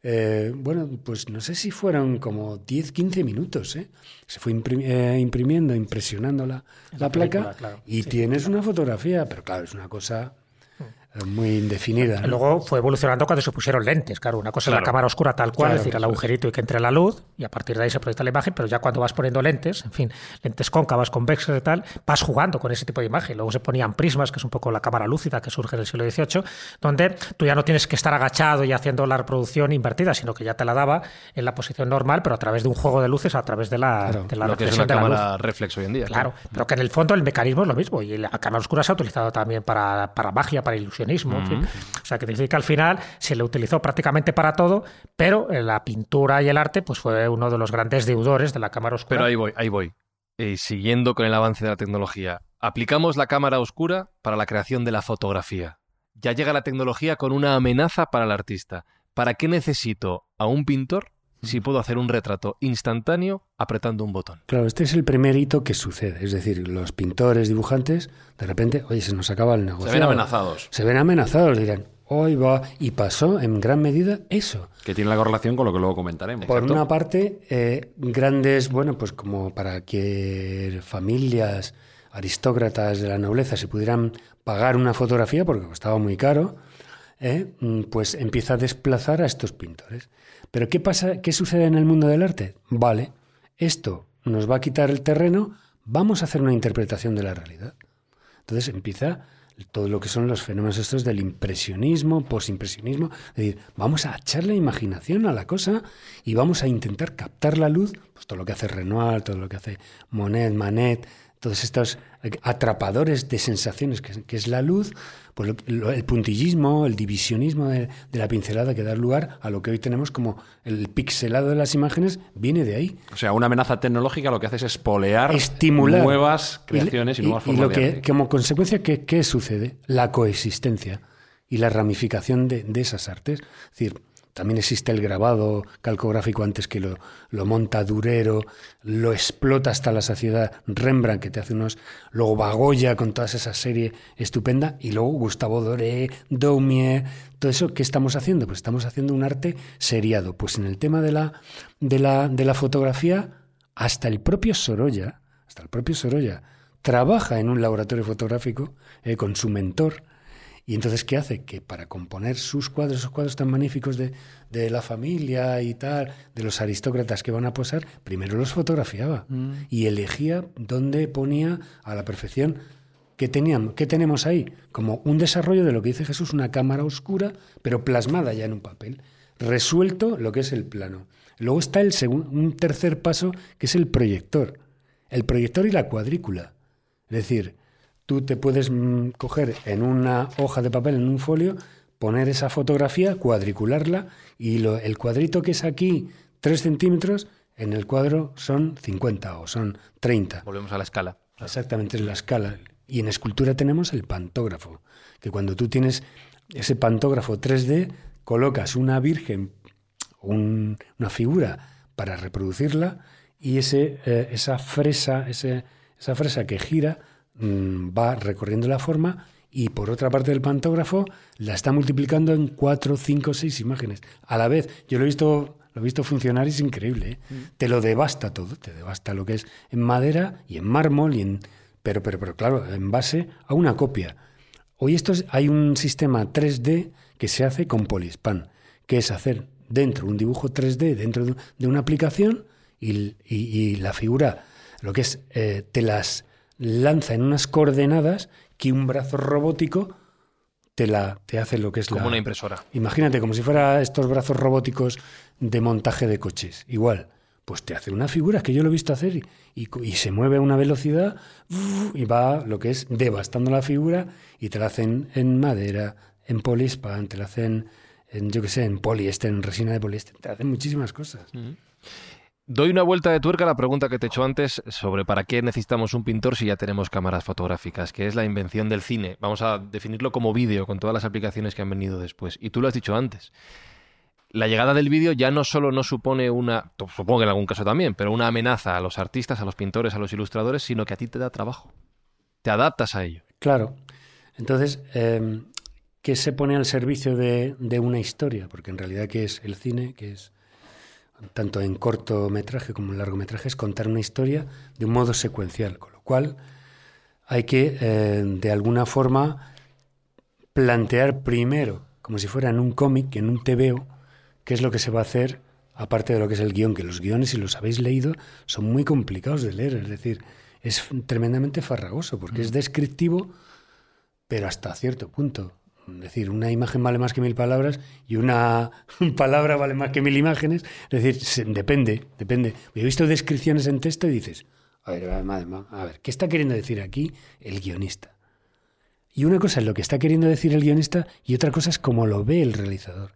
Eh, bueno, pues no sé si fueron como 10, 15 minutos. ¿eh? Se fue imprim eh, imprimiendo, impresionando la, la, la placa película, claro. y sí. tienes una fotografía, pero claro, es una cosa muy indefinida. ¿no? Luego fue evolucionando cuando se pusieron lentes, claro, una cosa claro. es la cámara oscura tal cual, claro, es decir, el agujerito y que entre la luz, y a partir de ahí se proyecta la imagen, pero ya cuando vas poniendo lentes, en fin, lentes cóncavas, convexas y tal, vas jugando con ese tipo de imagen. Luego se ponían prismas, que es un poco la cámara lúcida que surge en el siglo XVIII, donde tú ya no tienes que estar agachado y haciendo la reproducción invertida, sino que ya te la daba en la posición normal, pero a través de un juego de luces, a través de la, claro, de la lo que es una cámara reflex hoy en día. Claro, pero que en el fondo el mecanismo es lo mismo, y la cámara oscura se ha utilizado también para, para magia, para en fin. O sea, que decir que al final se le utilizó prácticamente para todo, pero la pintura y el arte pues fue uno de los grandes deudores de la cámara oscura. Pero ahí voy, ahí voy. Y siguiendo con el avance de la tecnología, aplicamos la cámara oscura para la creación de la fotografía. Ya llega la tecnología con una amenaza para el artista. ¿Para qué necesito a un pintor si puedo hacer un retrato instantáneo apretando un botón. Claro, este es el primer hito que sucede. Es decir, los pintores, dibujantes, de repente, oye, se nos acaba el negocio. Se ven amenazados. Se ven amenazados, dirán, hoy va. Y pasó en gran medida eso. Que tiene la correlación con lo que luego comentaremos. Por una parte, eh, grandes, bueno, pues como para que familias aristócratas de la nobleza se pudieran pagar una fotografía, porque costaba muy caro, eh, pues empieza a desplazar a estos pintores. Pero ¿qué pasa? ¿Qué sucede en el mundo del arte? Vale, esto nos va a quitar el terreno, vamos a hacer una interpretación de la realidad. Entonces empieza todo lo que son los fenómenos estos del impresionismo, posimpresionismo, es decir, vamos a echarle imaginación a la cosa y vamos a intentar captar la luz, pues todo lo que hace Renoir, todo lo que hace Monet, Manet, todos estos atrapadores de sensaciones que, que es la luz, pues lo, lo, el puntillismo, el divisionismo de, de, la pincelada que da lugar a lo que hoy tenemos como el pixelado de las imágenes, viene de ahí. O sea, una amenaza tecnológica lo que hace es espolear Estimular. nuevas creaciones y, y nuevas formas y lo de que, arte. como consecuencia, ¿qué, ¿qué, sucede? La coexistencia y la ramificación de, de esas artes. Es decir, también existe el grabado calcográfico antes que lo, lo, monta Durero, lo explota hasta la saciedad Rembrandt, que te hace unos. Luego Bagoya con toda esa serie estupenda. Y luego Gustavo Doré, Daumier. Todo eso, ¿qué estamos haciendo? Pues estamos haciendo un arte seriado. Pues en el tema de la, de la, de la fotografía, hasta el propio Sorolla, hasta el propio Sorolla, trabaja en un laboratorio fotográfico eh, con su mentor y entonces, ¿qué hace? Que para componer sus cuadros, esos cuadros tan magníficos de, de, la familia y tal, de los aristócratas que van a posar, primero los fotografiaba mm. y elegía dónde ponía a la perfección. ¿Qué, teníamos, ¿Qué tenemos ahí? Como un desarrollo de lo que dice Jesús, una cámara oscura, pero plasmada ya en un papel, resuelto lo que es el plano. Luego está el segundo, un tercer paso, que es el proyector. El proyector y la cuadrícula. Es decir, tú te puedes mm, coger en una hoja de papel, en un folio, poner esa fotografía, cuadricularla y lo, el cuadrito que es aquí 3 centímetros, en el cuadro son 50 o son 30. Volvemos a la escala. Exactamente, es la escala. Y en escultura tenemos el pantógrafo, que cuando tú tienes ese pantógrafo 3D, colocas una virgen, un- una figura para reproducirla y ese, eh, esa fresa, ese, esa fresa que gira mm, va recorriendo la forma y por otra parte del pantógrafo la está multiplicando en 4, 5, 6 imágenes a la vez. Yo lo he visto, lo he visto funcionar y es increíble. ¿eh? Te lo devasta todo, te devasta lo que es en madera y en mármol y en pero pero pero claro, en base a una copia. Hoy esto es- hay un sistema 3D que se hace con Polispan, que es hacer dentro un dibujo 3D dentro de, de una aplicación y, y- y la figura, lo que es, eh, te las lanza en unas coordenadas que un brazo robótico te, la, te hace lo que es Como la... una impresora. Imagínate, como si fuera estos brazos robóticos de montaje de coches. Igual, pues te hace una figura que yo lo he visto hacer y, y se mueve a una velocidad y va lo que es devastando la figura y te la hacen en madera, en polispan, te la hacen en, yo qué sé, en poliéster, en resina de poliéster, te hacen muchísimas cosas. Doy una vuelta de tuerca a la pregunta que te he hecho antes sobre para qué necesitamos un pintor si ya tenemos cámaras fotográficas, que es la invención del cine. Vamos a definirlo como vídeo, con todas las aplicaciones que han venido después. Y tú lo has dicho antes. La llegada del vídeo ya no solo no supone una, supongo que en algún caso también, pero una amenaza a los artistas, a los pintores, a los ilustradores, sino que a ti te da trabajo. Te adaptas a ello. Claro. Entonces, eh, ¿qué se pone al servicio de, de una historia? Porque en realidad, ¿qué es el cine? que es tanto en cortometraje como en largometraje? Es contar una historia de un modo secuencial, con lo cual hay que, eh, de alguna forma, plantear primero, como si fuera en un cómic, en un TVO, qué es lo que se va a hacer, aparte de lo que es el guion, que los guiones, si los habéis leído, son muy complicados de leer, es decir, es tremendamente farragoso, porque es descriptivo, pero hasta cierto punto. Es decir, una imagen vale más que mil palabras y una palabra vale más que mil imágenes. Es decir, depende, depende. Yo he visto descripciones en texto y dices, a ver, a ver, a ver, ¿qué está queriendo decir aquí el guionista? Y una cosa es lo que está queriendo decir el guionista y otra cosa es cómo lo ve el realizador.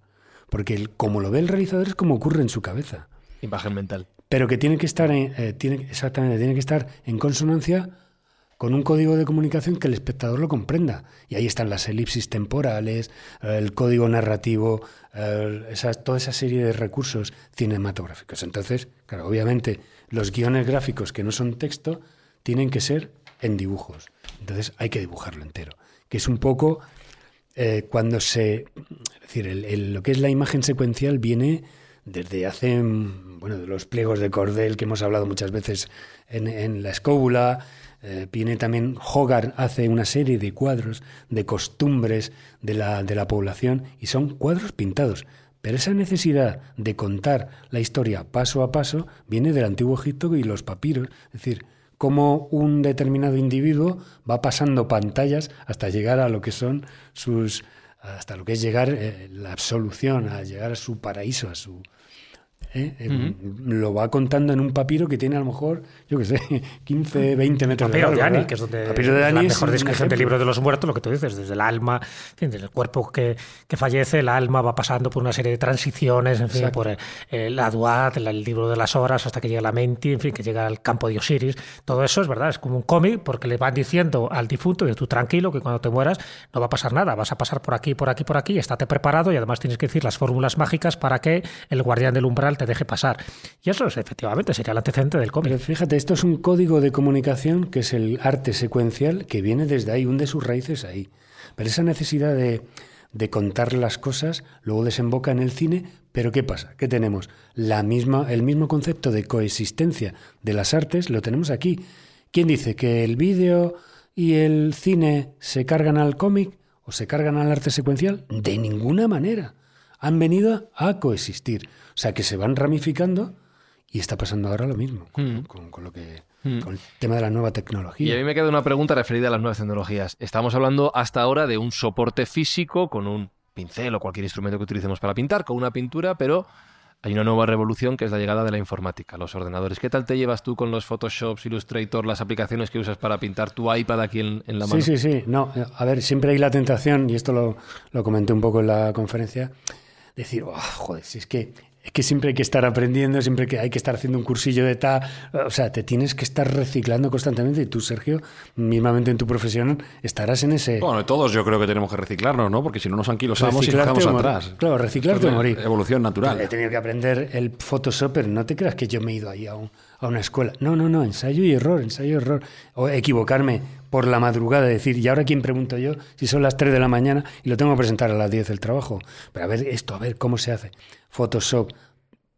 Porque el, como lo ve el realizador es como ocurre en su cabeza. Imagen mental. Pero que tiene que estar en, eh, tiene, exactamente, tiene que estar en consonancia con un código de comunicación que el espectador lo comprenda. Y ahí están las elipsis temporales, el código narrativo, esas- toda esa serie de recursos cinematográficos. Entonces, claro, obviamente los guiones gráficos que no son texto tienen que ser en dibujos. Entonces hay que dibujarlo entero. Que es un poco eh, cuando se... Es decir, el- el- lo que es la imagen secuencial viene desde hace, mm, bueno, de los pliegos de cordel que hemos hablado muchas veces en, en la escóbula. Eh, viene también, Hogarth hace una serie de cuadros de costumbres de la, de la población y son cuadros pintados. Pero esa necesidad de contar la historia paso a paso viene del antiguo Egipto y los papiros. Es decir, cómo un determinado individuo va pasando pantallas hasta llegar a lo que son sus hasta lo que es llegar eh, la absolución, a llegar a su paraíso, a su ¿eh? Eh, lo va contando en un papiro que tiene a lo mejor, yo qué sé, 15, 20 metros Papiro de de largo. Dani, ¿verdad? que es donde Papiro de Dani la mejor descripción del libro de los muertos, lo que tú dices, desde el alma, en fin, desde el cuerpo que, que fallece, el alma va pasando por una serie de transiciones, en fin, Exacto. por eh, la Duat, el, el libro de las horas, hasta que llega la Menti, en fin, que llega al campo de Osiris. Todo eso es verdad, es como un cómic, porque le van diciendo al difunto, y tú tranquilo, que cuando te mueras no va a pasar nada, vas a pasar por aquí, por aquí, por aquí, estate preparado y además tienes que decir las fórmulas mágicas para que el guardián del umbral deje pasar. Y eso es, efectivamente sería el antecedente del cómic. Pero fíjate, esto es un código de comunicación que es el arte secuencial que viene desde ahí, hunde sus raíces ahí. Pero esa necesidad de, de contar las cosas luego desemboca en el cine. Pero ¿qué pasa? ¿Qué tenemos? La misma, el mismo concepto de coexistencia de las artes lo tenemos aquí. ¿Quién dice que el vídeo y el cine se cargan al cómic o se cargan al arte secuencial? De ninguna manera. Han venido a coexistir. O sea, que se van ramificando y está pasando ahora lo mismo con, con- con lo que, con el tema de la nueva Y a tecnología. mí me queda una pregunta referida a las nuevas tecnologías. Estamos hablando hasta ahora de un soporte físico con un pincel o cualquier instrumento que utilicemos para pintar, con una pintura, pero hay una nueva revolución que es la llegada de la informática, los ordenadores. ¿Qué tal te llevas tú con los Photoshop, Illustrator, las aplicaciones que usas para pintar tu iPad aquí en, en la mano? Sí, sí, sí. No, a ver, siempre hay la tentación, y esto lo, lo comenté un poco en la conferencia, decir, "Oh, joder, si es que es que siempre hay que estar aprendiendo, siempre que hay que estar haciendo un cursillo de tal. O sea, te tienes que estar reciclando constantemente. Y tú, Sergio, mismamente en tu profesión, estarás en ese. Bueno, todos yo creo que tenemos que reciclarnos, ¿no? Porque si no nos anquilosamos y morir. atrás. Claro, reciclarte o morir. Evolución natural. He tenido que aprender el Photoshop, pero no te creas que yo me he ido ahí a, un- a una escuela. No, no, no, ensayo y error, ensayo y error. O equivocarme por la madrugada, decir, ¿y ahora quién pregunto yo? Si son las 3 de la mañana y lo tengo que presentar a las 10 del trabajo. Pero a ver esto, a ver cómo se hace. Photoshop,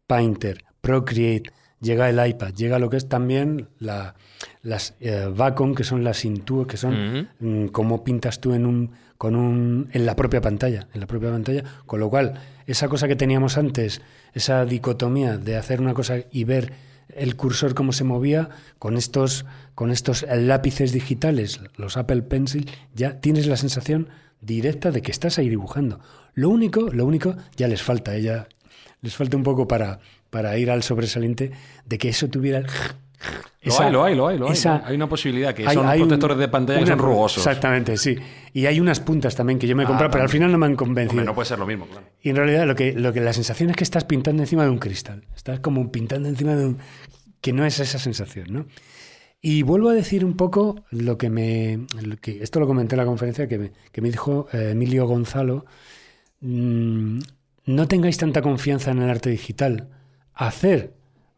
Painter, Procreate, llega el iPad, llega lo que es también la, las eh, Wacom, que son las Intuos, que son mm, cómo pintas tú en un con un en la propia pantalla, en la propia pantalla, con lo cual esa cosa que teníamos antes, esa dicotomía de hacer una cosa y ver el cursor cómo se movía con estos con estos lápices digitales, los Apple Pencil, ya tienes la sensación directa de que estás ahí dibujando. Lo único, lo único ya les falta, ella les falta un poco para para ir al sobresaliente de que eso tuviera el Lo hay, lo hay, lo hay, lo hay. esa- Hay una posibilidad que hay- son hay un- protectores de pantalla que son rugosos. Exactamente, sí. Y hay unas puntas también que yo me he Ah, comprado, pero al final no me han convencido. Hombre, no puede ser lo mismo, claro. Y en realidad lo que, lo que la sensación es que estás pintando encima de un cristal. Estás como pintando encima de un... que no es esa sensación, ¿no? Y vuelvo a decir un poco lo que me... lo que- esto lo comenté en la conferencia que me, que me dijo eh, Emilio Gonzalo. Mm, no tengáis tanta confianza en el arte digital. Hacer,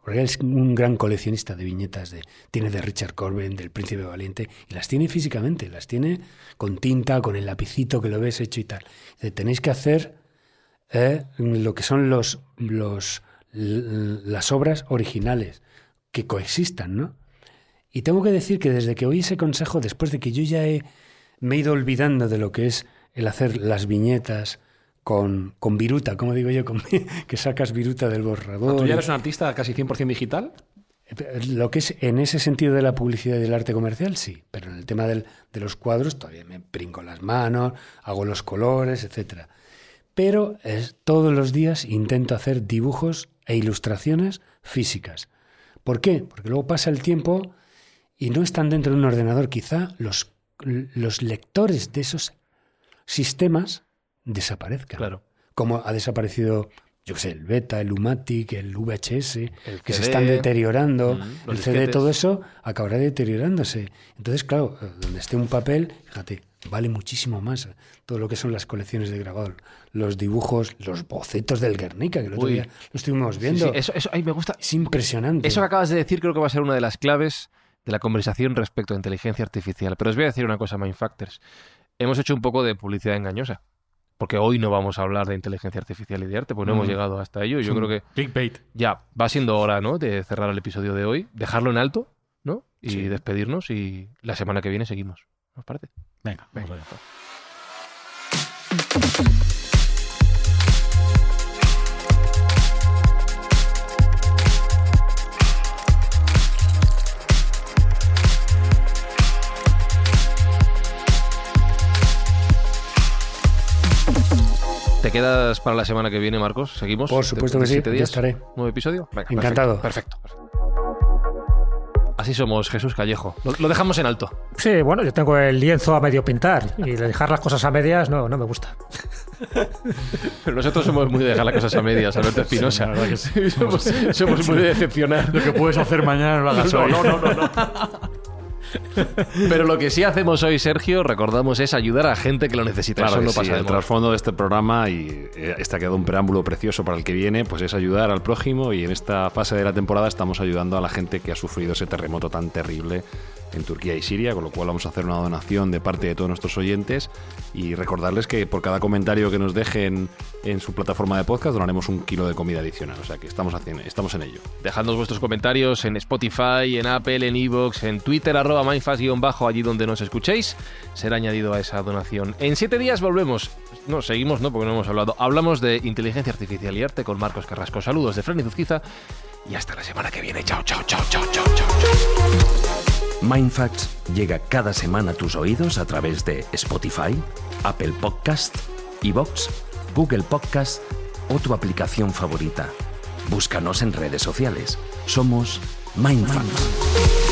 porque él es un gran coleccionista de viñetas, de, tiene de Richard Corbin, del Príncipe Valiente, y las tiene físicamente, las tiene con tinta, con el lapicito que lo ves hecho y tal. Dice, tenéis que hacer eh, lo que son los, los, las obras originales, que coexistan, ¿no? Y tengo que decir que desde que oí ese consejo, después de que yo ya he, me he ido olvidando de lo que es el hacer las viñetas con, con viruta, como digo yo, con, que sacas viruta del borrador. ¿Tú ya eres un artista casi 100% digital? Lo que es en ese sentido de la publicidad y del arte comercial, sí, pero en el tema del- de los cuadros todavía me brinco las manos, hago los colores, etcétera. Pero es, todos los días intento hacer dibujos e ilustraciones físicas. ¿Por qué? Porque luego pasa el tiempo y no están dentro de un ordenador. Quizá los, los lectores de esos sistemas desaparezcan. Claro. Como ha desaparecido, yo qué sé, el beta, el Umatic, el VHS, que se CD, están deteriorando. mm, el CD, disquetes. todo eso acabará deteriorándose. Entonces, claro, eh, donde esté un papel, fíjate, vale muchísimo más todo lo que son las colecciones de grabado, los dibujos, los bocetos del Guernica, que el otro Uy. día lo estuvimos viendo. sí, eso, eso, ay, me gusta. Es impresionante. Eso que acabas de decir creo que va a ser una de las claves de la conversación respecto a inteligencia artificial. Pero os voy a decir una cosa, Mindfactors. Hemos hecho un poco de publicidad engañosa. Porque hoy no vamos a hablar de inteligencia artificial y de arte, porque no hemos Mm. llegado hasta ello. Yo creo que Clickbait. ya va siendo hora, ¿no? De cerrar el episodio de hoy, dejarlo en alto, ¿no? Y Sí. despedirnos y la semana que viene seguimos. ¿Os parece? Venga, vamos allá. ¿Te quedas para la semana que viene, Marcos? ¿Seguimos? Por supuesto ¿De- que sí, siete yo días? estaré. ¿Nuevo episodio? Venga, Encantado. Perfecto, perfecto. Así somos, Jesús Callejo. Lo, lo dejamos en alto. Sí, bueno, yo tengo el lienzo a medio pintar y dejar las cosas a medias no, no me gusta. Pero nosotros somos muy de dejar las cosas a medias, Alberto Espinosa. somos, somos muy de decepcionar. Lo que puedes hacer mañana no lo hagas hoy. no, no, no. Pero lo que sí hacemos hoy, Sergio, recordamos, es ayudar a gente que lo necesita. Claro Eso no sí, pasa de el trasfondo de este programa y eh, este ha quedado un preámbulo precioso para el que viene, pues es ayudar al prójimo y en esta fase de la temporada estamos ayudando a la gente que ha sufrido ese terremoto tan terrible en Turquía y Siria, con lo cual vamos a hacer una donación de parte de todos nuestros oyentes y recordarles que por cada comentario que nos dejen en su plataforma de podcast donaremos un kilo de comida adicional, o sea que estamos, haciendo, estamos en ello. Dejadnos vuestros comentarios en Spotify, en Apple, en Evox, en Twitter, arroba mindfast-bajo, allí donde nos escuchéis. Será añadido a esa donación. En siete días volvemos. No, seguimos, ¿no? Porque no hemos hablado. Hablamos de inteligencia artificial y arte con Marcos Carrasco. Saludos de Fran y Zuzquiza y hasta la semana que viene. Chao, chao, chao, chao, chao, chao. Mindfacts llega cada semana a tus oídos a través de Spotify, Apple Podcast, Evox, Google Podcast o tu aplicación favorita. Búscanos en redes sociales. Somos Mindfacts.